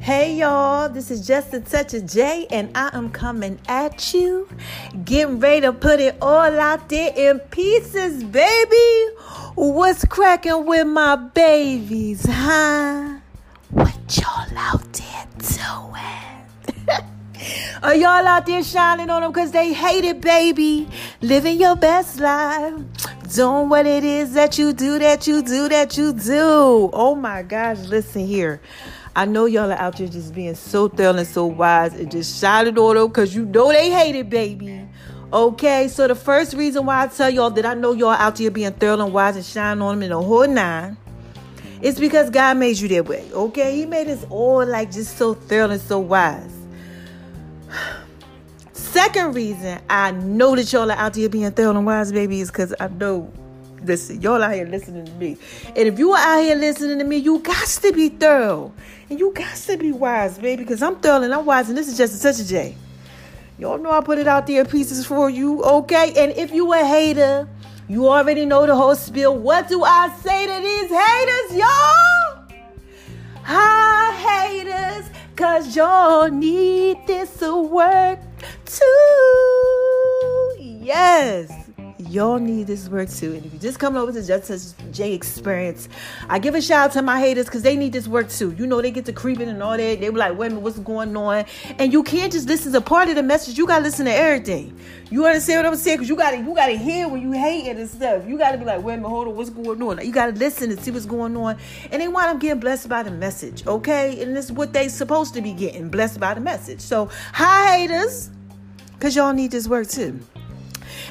Hey y'all, this is just a touch of J, and I am coming at you, getting ready to put it all out there in pieces, baby. What's cracking with my babies, huh? What y'all out there doing? Are y'all out there shining on them because they hate it, baby? Living your best life. Doing what it is that you do, that you do, that you do. Oh my gosh, listen here. I know y'all are out there just being so thorough and so wise and just shining on them because you know they hate it, baby. Okay, so the first reason why I tell y'all that I know y'all out there being thorough and wise and shining on them in the whole nine it's because God made you that way. Okay, He made us all like just so thorough and so wise. Second reason I know that y'all are out there being thorough and wise, baby, is because I know listen, y'all out here listening to me. And if you are out here listening to me, you got to be thorough. And you got to be wise, baby, because I'm thorough and I'm wise, and this is just a touch of Y'all know I put it out there pieces for you, okay? And if you a hater, you already know the whole spiel. What do I say to these haters, y'all? Hi, haters, cause y'all need this to work too. Yes. Y'all need this work too. And if you just come over to Justice J Experience, I give a shout out to my haters because they need this work too. You know, they get to creeping and all that. They were like, wait a minute, what's going on? And you can't just listen to part of the message. You gotta listen to everything. You understand what I'm saying? Because you gotta you gotta hear when you hating and stuff. You gotta be like, wait a minute, hold on, what's going on? You gotta listen and see what's going on. And they want them getting blessed by the message, okay? And this is what they supposed to be getting, blessed by the message. So hi haters, because y'all need this work too.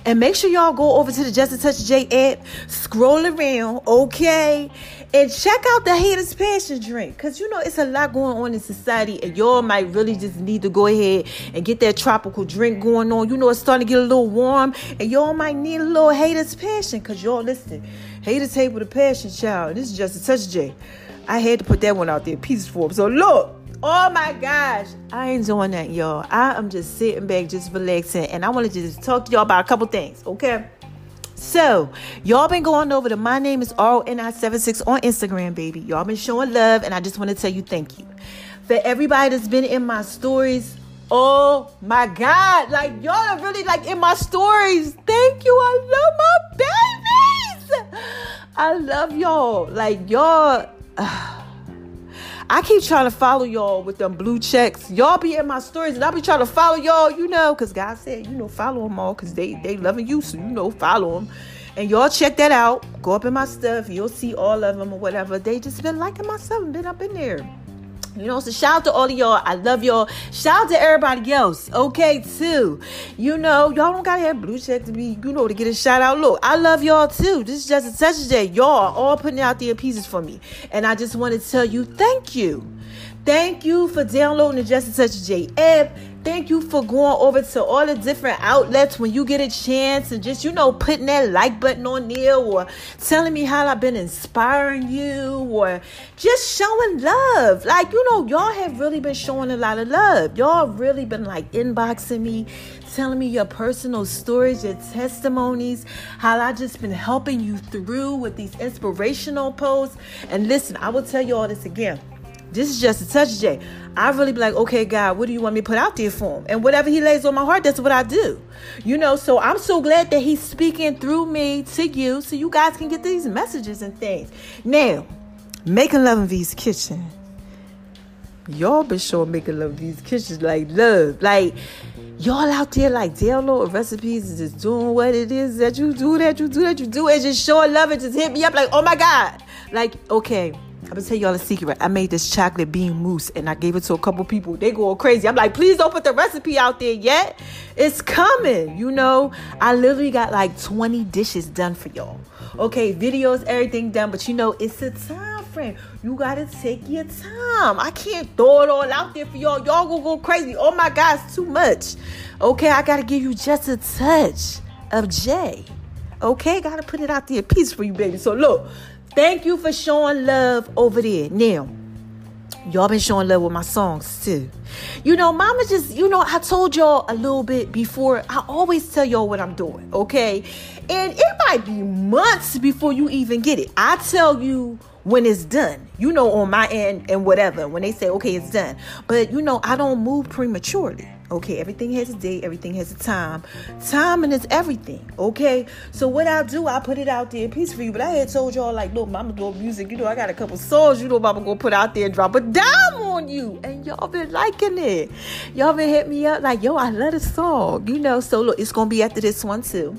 And make sure y'all go over to the Just a Touch J app, scroll around, okay? And check out the Haters Passion drink. Cause you know it's a lot going on in society, and y'all might really just need to go ahead and get that tropical drink going on. You know it's starting to get a little warm, and y'all might need a little Haters Passion. Cause y'all listen, Haters hate with a passion, child. This is just a touch J. I had to put that one out there, pieces for. So look. Oh my gosh, I ain't doing that, y'all. I am just sitting back, just relaxing, and I wanted to just talk to y'all about a couple things, okay? So, y'all been going over to my name is RONI76 on Instagram, baby. Y'all been showing love, and I just want to tell you thank you. For everybody that's been in my stories, oh my God, like y'all are really like in my stories. Thank you. I love my babies. I love y'all. Like y'all. Uh, I keep trying to follow y'all with them blue checks. Y'all be in my stories, and I be trying to follow y'all, you know, because God said, you know, follow them all, because they they loving you, so you know, follow them. And y'all check that out. Go up in my stuff. You'll see all of them or whatever. They just been liking my stuff and been up in there. You know, so shout out to all of y'all. I love y'all. Shout out to everybody else, okay, too. You know, y'all don't gotta have blue check to be, you know, to get a shout out. Look, I love y'all too. This is just a touch day. Y'all are all putting out their pieces for me. And I just want to tell you thank you. Thank you for downloading the Just a Touch J app. Thank you for going over to all the different outlets when you get a chance and just, you know, putting that like button on there or telling me how I've been inspiring you or just showing love. Like, you know, y'all have really been showing a lot of love. Y'all really been like inboxing me, telling me your personal stories, your testimonies, how I just been helping you through with these inspirational posts. And listen, I will tell you all this again. This is just a touch J. I really be like, okay, God, what do you want me to put out there for him? And whatever he lays on my heart, that's what I do. You know, so I'm so glad that he's speaking through me to you so you guys can get these messages and things. Now, making love in V's kitchen. Y'all been showing making love in V's kitchen like love. Like, y'all out there like download recipes and just doing what it is that you do, that you do, that you do, and just showing love and just hit me up like, oh my God. Like, okay I'm gonna tell y'all a secret. I made this chocolate bean mousse and I gave it to a couple people. They go crazy. I'm like, please don't put the recipe out there yet. It's coming. You know, I literally got like 20 dishes done for y'all. Okay, videos, everything done, but you know, it's a time frame. You gotta take your time. I can't throw it all out there for y'all. Y'all gonna go crazy. Oh my God, it's too much. Okay, I gotta give you just a touch of J. Okay, gotta put it out there, piece for you, baby. So look, Thank you for showing love over there. Now, y'all been showing love with my songs too. You know, mama just, you know, I told y'all a little bit before. I always tell y'all what I'm doing, okay? And it might be months before you even get it. I tell you when it's done, you know, on my end and whatever, when they say, okay, it's done. But, you know, I don't move prematurely. Okay, everything has a date, everything has a time. Timing is everything. Okay, so what I'll do, I'll put it out there in peace for you. But I had told y'all like, look, mama doing music. You know, I got a couple songs. You know, mama gonna put out there and drop a dime on you, and y'all been liking it. Y'all been hit me up like, yo, I love the song. You know, so look, it's gonna be after this one too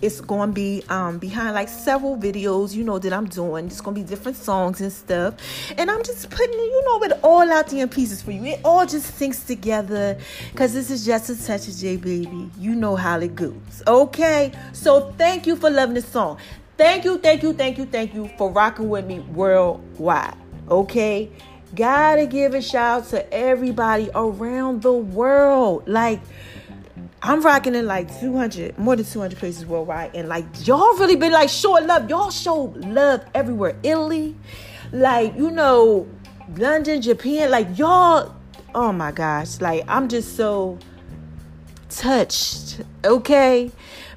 it's to be um, behind like several videos, you know, that I'm doing. It's to be different songs and stuff. And I'm just putting, you know, it all out there in pieces for you. It all just syncs together because this is just a touch of J Baby. You know how it goes. Okay? So thank you for loving this song. Thank you, thank you, thank you, thank you for rocking with me worldwide. Okay? Gotta give a shout out to everybody around the world. Like, I'm rocking in like 200, more than 200 places worldwide. And like, y'all really been like showing love. Y'all show love everywhere. Italy, like, you know, London, Japan, like, y'all, oh my gosh. Like, I'm just so touched, okay?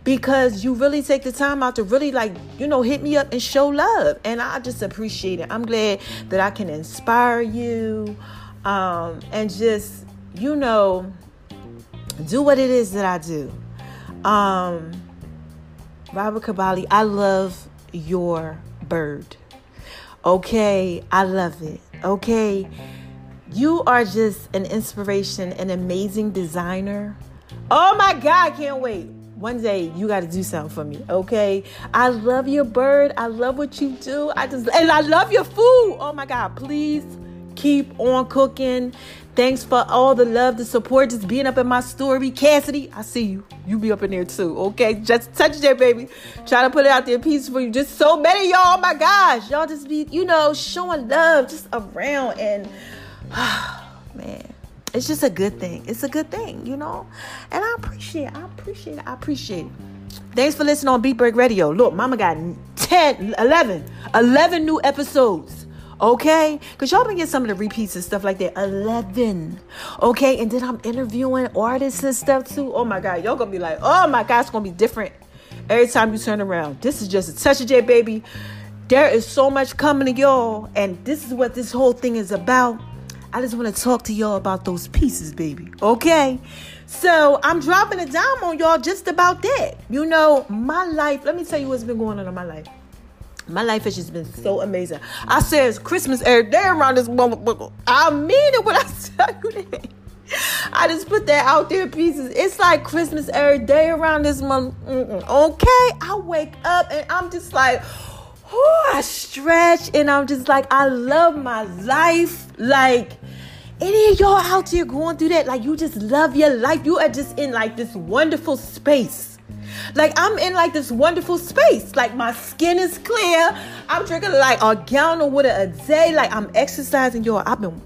Because you really take the time out to really, like, you know, hit me up and show love. And I just appreciate it. I'm glad that I can inspire you um, and just, you know, do what it is that I do. Um, Robert Kabali, I love your bird. Okay, I love it. Okay, you are just an inspiration, an amazing designer. Oh my God, I can't wait. One day you got to do something for me, okay? I love your bird. I love what you do. I just and I love your food. Oh my God, please keep on cooking. Thanks for all the love, the support, just being up in my story. Cassidy, I see you. You be up in there too, okay? Just touch there, baby. Try to put it out there piece for you. Just so many y'all. Oh my gosh. Y'all just be, you know, showing love just around. And, oh, man, it's just a good thing. It's a good thing, you know? And I appreciate it. I appreciate it. I appreciate it. Thanks for listening on Beat Break Radio. Look, Mama got 10, 11, 11 new episodes. Okay? Because y'all been getting some of the repeats and stuff like that. 11. Okay? And then I'm interviewing artists and stuff too. Oh my God. Y'all gonna be like, oh my God, it's gonna be different every time you turn around. This is just a touch of J, baby. There is so much coming to y'all. And this is what this whole thing is about. I just want to talk to y'all about those pieces, baby. Okay? So I'm dropping a dime on y'all just about that. You know, my life, let me tell you what's been going on in my life. My life has just been so amazing. I say it's Christmas every day around this moment. I mean it when I tell you that. I just put that out there pieces. It's like Christmas every day around this month. Okay, I wake up and I'm just like, oh, I stretch and I'm just like, I love my life. Like, any of y'all out there going through that, like you just love your life. You are just in like this wonderful space like I'm in like this wonderful space. Like my skin is clear. I'm drinking like a gallon of water a day. Like I'm exercising. Yo, I've been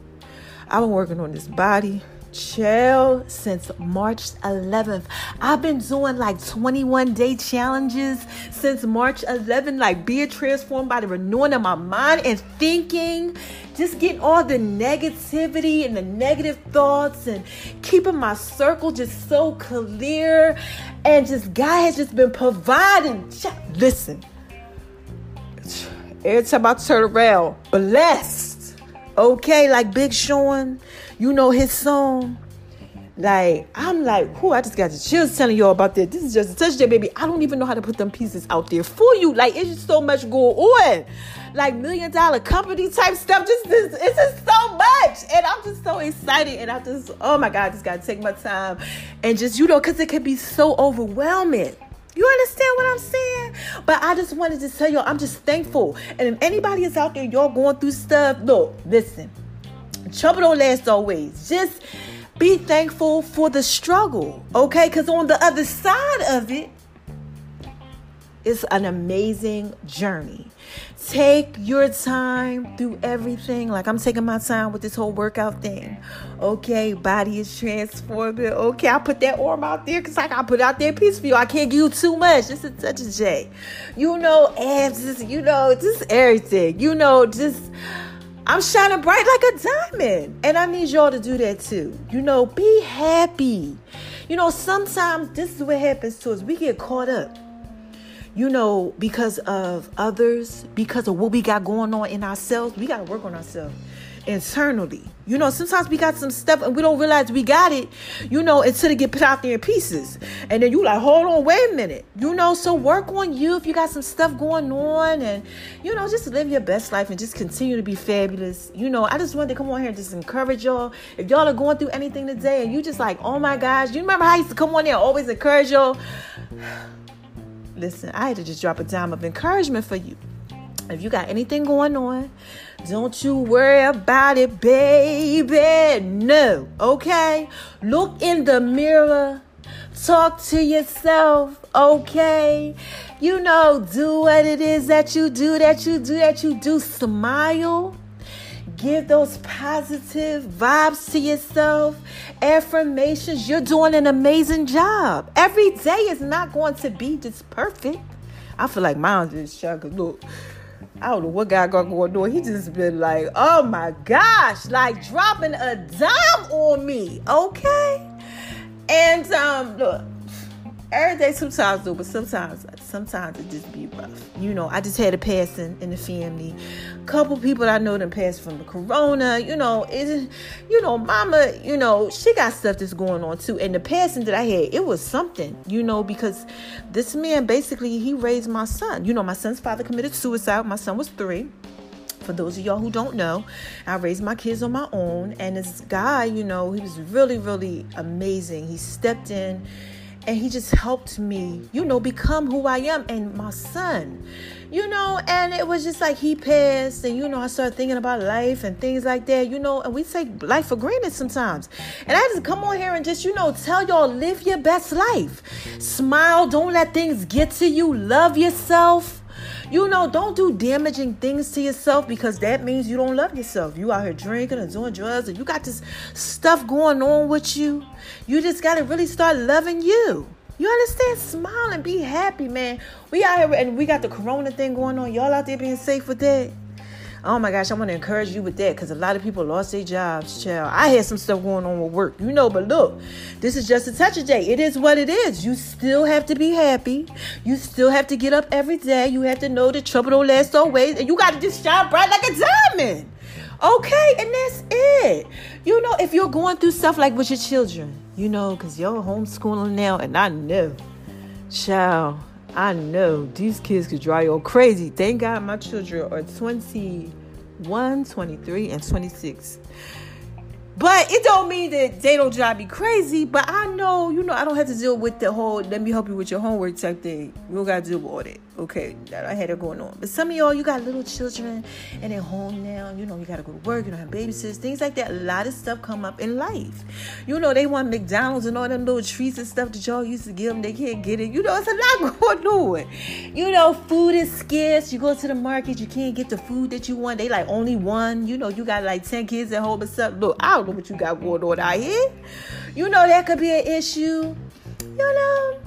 I've been working on this body chill since March 11th. I've been doing like 21 day challenges since March 11th, like being transformed by the renewing of my mind and thinking, just getting all the negativity and the negative thoughts and keeping my circle just so clear. And just God has just been providing. Listen, every time I turn around, blessed. Okay, like Big Sean you know his song. Like I'm like, who I just got the chills telling y'all about that. This is just a touch there, baby. I don't even know how to put them pieces out there for you. Like it's just so much going on. Like million dollar company type stuff. Just this, it's just so much. And I'm just so excited. And I just, oh my God, I just gotta take my time and just, you know, because it can be so overwhelming. You understand what I'm saying? But I just wanted to tell y'all, I'm just thankful. And if anybody is out there, y'all going through stuff, look, listen. Trouble don't last always. Just be thankful for the struggle, okay? Because on the other side of it, it's an amazing journey. Take your time through everything. Like I'm taking my time with this whole workout thing. Okay, body is transforming. Okay, I put that arm out there because I got put out there piece for you. I can't give you too much. This is such a J. You know, abs, you know, just everything. You know, just I'm shining bright like a diamond. And I need y'all to do that too. You know, be happy. You know, sometimes this is what happens to us. We get caught up, you know, because of others, because of what we got going on in ourselves. We got to work on ourselves internally. You know, sometimes we got some stuff and we don't realize we got it, you know, until it get put out there in pieces. And then you like, hold on, wait a minute. You know, so work on you if you got some stuff going on and, you know, just live your best life and just continue to be fabulous. You know, I just wanted to come on here and just encourage y'all. If y'all are going through anything today and you just like, oh my gosh, you remember how I used to come on there and always encourage y'all? Listen, I had to just drop a dime of encouragement for you. If you got anything going on, don't you worry about it, baby. No, okay? Look in the mirror. Talk to yourself, okay? You know, do what it is that you do, that you do, that you do. Smile. Give those positive vibes to yourself. Affirmations. You're doing an amazing job. Every day is not going to be just perfect. I feel like mine's just shut. Look, I don't know what guy got going on. He just been like, oh my gosh, like dropping a dime on me, okay? And um, look, every day sometimes though, but sometimes sometimes it just be rough. You know, I just had a passing in the family. A couple people I know them passed from the corona. You know, it you know, mama, you know, she got stuff that's going on too. And the passing that I had, it was something, you know, because this man basically he raised my son. You know, my son's father committed suicide. My son was three for those of y'all who don't know, I raised my kids on my own. And this guy, you know, he was really, really amazing. He stepped in and he just helped me, you know, become who I am and my son, you know. And it was just like he passed, and you know, I started thinking about life and things like that, you know. And we take life for granted sometimes. And I just come on here and just, you know, tell y'all live your best life, smile, don't let things get to you, love yourself. You know, don't do damaging things to yourself because that means you don't love yourself. You out here drinking and doing drugs and you got this stuff going on with you. You just got to really start loving you. You understand? Smile and be happy, man. We out here and we got the corona thing going on. Y'all out there being safe with that? Oh my gosh, I want to encourage you with that because a lot of people lost their jobs, child. I had some stuff going on with work, you know, but look, this is just a touch of day. It is what it is. You still have to be happy. You still have to get up every day. You have to know that trouble don't last always, and you got to just shine bright like a diamond. Okay, and that's it. You know, if you're going through stuff like with your children, you know, because you're homeschooling now, and I know, child I know these kids could drive you crazy. Thank God my children are 21, 23, and 26. But it don't mean that they don't drive me crazy. But I know, you know, I don't have to deal with the whole let me help you with your homework type thing. We don't gotta deal with all that. Okay, that I had it going on. But some of y'all, you got little children and they're home now. You know, you gotta go to work, you don't have babysitters, things like that. A lot of stuff come up in life. You know, they want McDonald's and all them little treats and stuff that y'all used to give them. They can't get it. You know, it's a lot going on. You know, food is scarce. You go to the market, you can't get the food that you want. They like only one. You know, you got like 10 kids at home and stuff. Look, I don't know what you got going on out here. You know, that could be an issue. You know,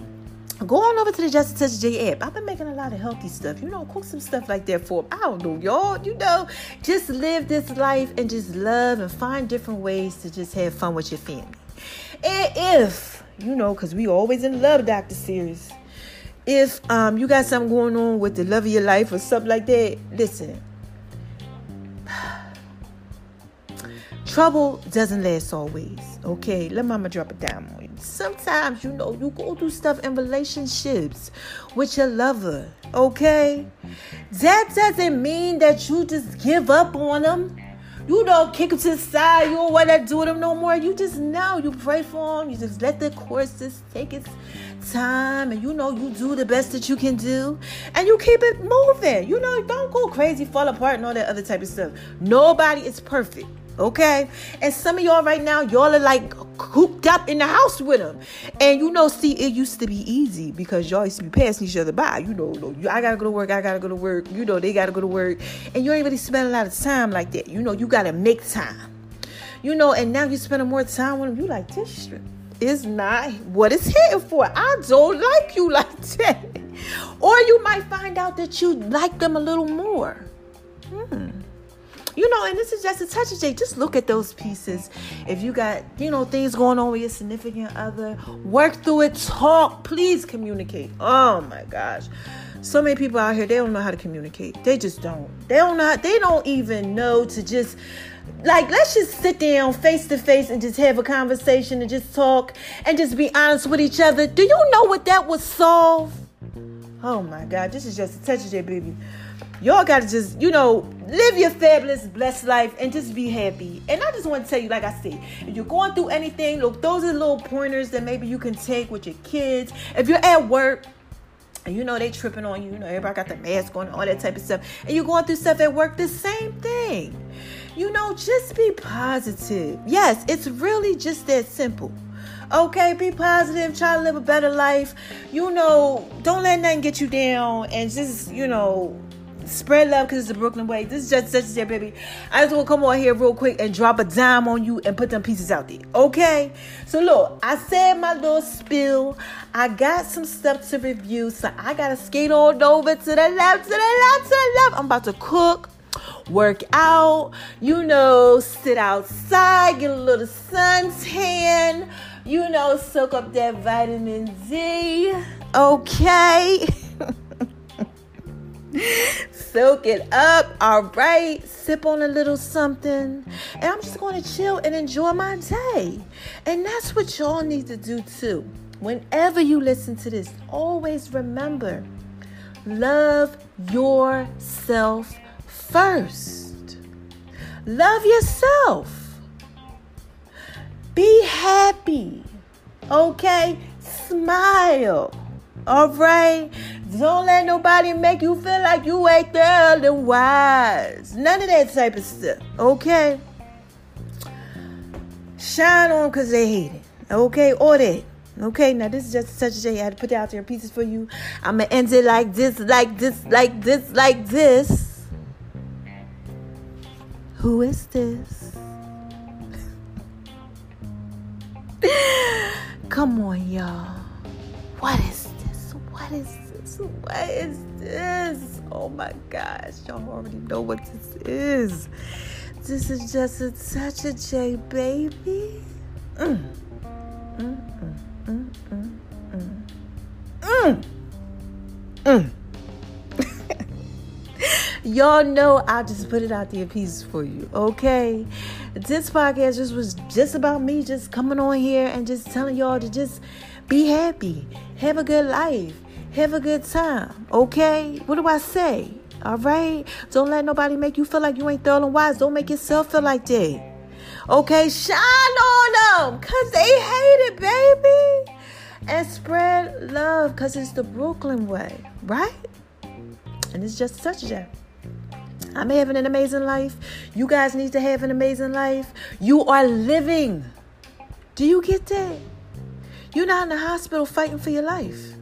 go on over to the Just Touch J app. I've been making a lot of healthy stuff. You know, cook some stuff like that for. I don't know, y'all. You know, just live this life and just love and find different ways to just have fun with your family. And if, you know, because we always in love Dr. Series. If um you got something going on with the love of your life or something like that, listen, Trouble doesn't last always. Okay, let mama drop it down on you. Sometimes, you know, you go through stuff in relationships with your lover. Okay, that doesn't mean that you just give up on them. You don't kick them to the side. You don't want to do with them no more. You just know. You pray for them. You just let the course just take its time. And you know, you do the best that you can do. And you keep it moving. You know, don't go crazy, fall apart, and all that other type of stuff. Nobody is perfect okay? And some of y'all right now, y'all are like cooped up in the house with them. And you know, see, it used to be easy because y'all used to be passing each other by. You know, I gotta go to work, I gotta go to work. You know, they gotta go to work. And you ain't really spend a lot of time like that. You know, you gotta make time. You know, and now you're spending more time with them. You like, this is not what it's here for. I don't like you like that. Or you might find out that you like them a little more. Hmm. You know, and this is just a touch of J. Just look at those pieces. If you got, you know, things going on with your significant other, work through it, talk, please communicate. Oh my gosh. So many people out here, they don't know how to communicate. They just don't. They don't know, they don't even know to just like let's just sit down face to face and just have a conversation and just talk and just be honest with each other. Do you know what that would solve? Oh my God, this is just a touch of J, baby. Y'all gotta just, you know, live your fabulous, blessed life and just be happy. And I just want to tell you, like I said, if you're going through anything, look, those are little pointers that maybe you can take with your kids. If you're at work, and you know they tripping on you, you know, everybody got the mask on, all that type of stuff, and you're going through stuff at work, the same thing. You know, just be positive. Yes, it's really just that simple. Okay, be positive, try to live a better life. You know, don't let nothing get you down and just, you know, Spread love because it's the Brooklyn way. This is just such a baby. I just want to come on here real quick and drop a dime on you and put them pieces out there. Okay? So look, I said my little spill. I got some stuff to review. So I gotta skate on over to the left, to the left, to the left. I'm about to cook work out, you know, sit outside, get a little suntan, you know, soak up that vitamin D. Okay. Soak it up. All right. Sip on a little something. And I'm just going to chill and enjoy my day. And that's what y'all need to do too. Whenever you listen to this, always remember love yourself first. Love yourself. Be happy. Okay? Smile. All right? Don't let nobody make you feel like you ain't there and wise. None of that type of stuff. Okay? Shine on because they hate it. Okay? Or that. Okay, now this is just such a J. I had to put out there pieces for you. I'm gonna end it like this, like this, like this, like this. Who is this? Come on, y'all. What is this? What is what is this? Oh my gosh, y'all already know what this is. This is just a, such a J baby. Mm. Mm, mm, mm, mm, mm. Mm. Y'all know I just put it out there pieces for you, okay? This podcast just was just about me just coming on here and just telling y'all to just be happy, have a good life have a good time, okay? What do I say? All right? Don't let nobody make you feel like you ain't thorough and wise. Don't make yourself feel like that. Okay? Shine on them because they hate it, baby. And spread love because it's the Brooklyn way, right? And it's just such a I'm having an amazing life. You guys need to have an amazing life. You are living. Do you get that? You're not in the hospital fighting for your life.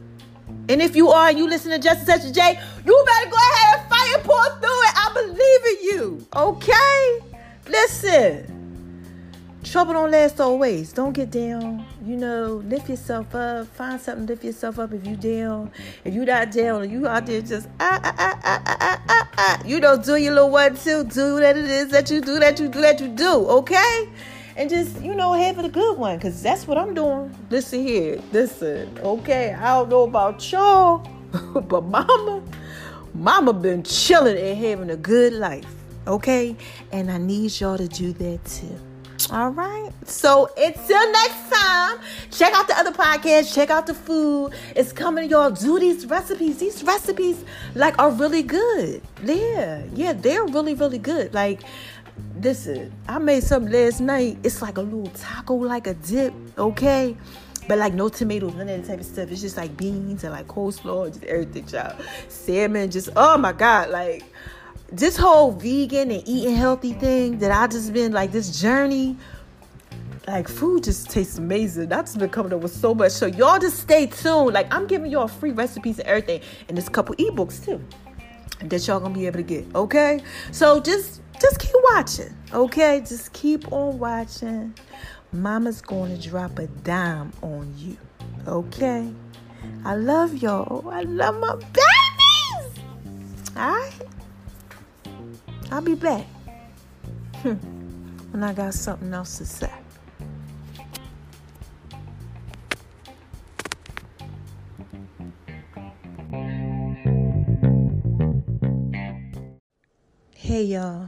And if you are and you listen to Justice Such J, you better go ahead and fight and pull through it. I believe in you. Okay? Listen. Trouble don't last always. Don't get down. You know, lift yourself up. Find something to lift yourself up if you down. If you not down, you out there just ah ah ah ah ah ah ah. ah. You know, do your little one two. Do that it is that you do that you do that you do. Okay? And just you know have it a good one because that's what i'm doing listen here listen okay i don't know about y'all but mama mama been chilling and having a good life okay and i need y'all to do that too all right. So until next time, check out the other podcast. Check out the food. It's coming, y'all. Do these recipes. These recipes, like, are really good. Yeah, yeah, they're really, really good. Like, listen, I made something last night. It's like a little taco, like a dip, okay? But like no tomatoes, none of that type of stuff. It's just like beans and like coleslaw, just everything, child. Salmon, just oh my god, like this whole vegan and eating healthy thing that I just been like this journey. Like food just tastes amazing. Just been coming up with so much. So y'all just stay tuned. Like I'm giving y'all free recipes and everything, and there's a couple ebooks too that y'all gonna be able to get. Okay, so just just keep watching, okay? Just keep on watching. Mama's going to drop a dime on you, okay? I love y'all. I love my babies. All right? I'll be back. Hmm. when I got something else to say. Hey y'all,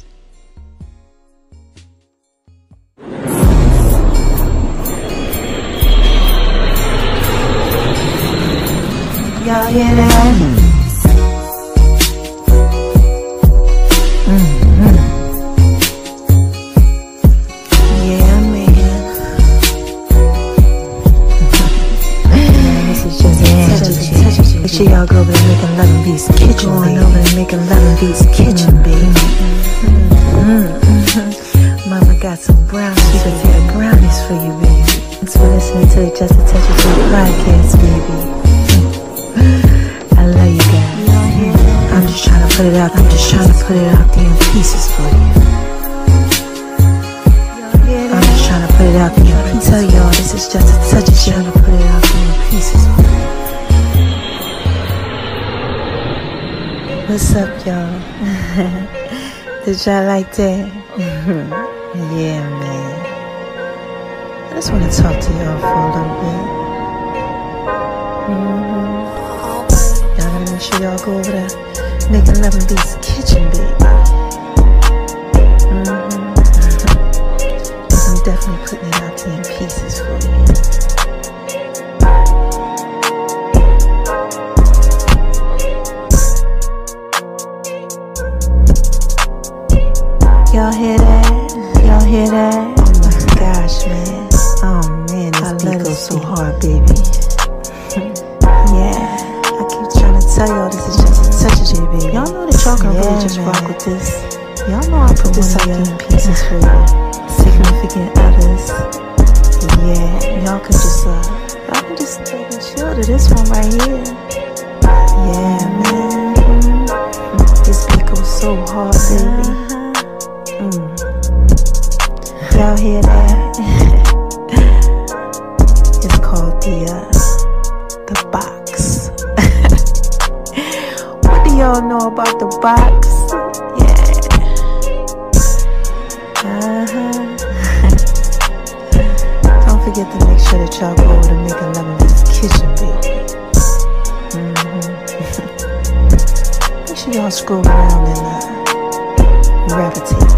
Hear that? Mm-hmm. Yeah, man. a Make sure y'all go over to Making Love and Kitchen. Going over to Making Love and Kitchen, baby. Mm-hmm. Mama got some brownies, sweet potato brownies for you, baby. Thanks for listening to the Just a Touch of J podcast, baby. Just it out. I'm just trying to put it out there in pieces for you. I'm just trying to put it out there. I tell y'all this is just a touch of trying to put it out in pieces for you. What's up, y'all? Did y'all like that? yeah, man. I just want to talk to y'all for a little bit. Mm-hmm. Y'all gotta make sure y'all go over there, Love and V's Kitchen, baby. Mm-hmm. I'm definitely baby. Mm. Y'all hear that? it's called the uh, the box. what do y'all know about the box? Yeah. Uh-huh. Don't forget to make sure that y'all go over to Making Love in This Kitchen, baby. Mm-hmm. make sure y'all scroll around and uh, grab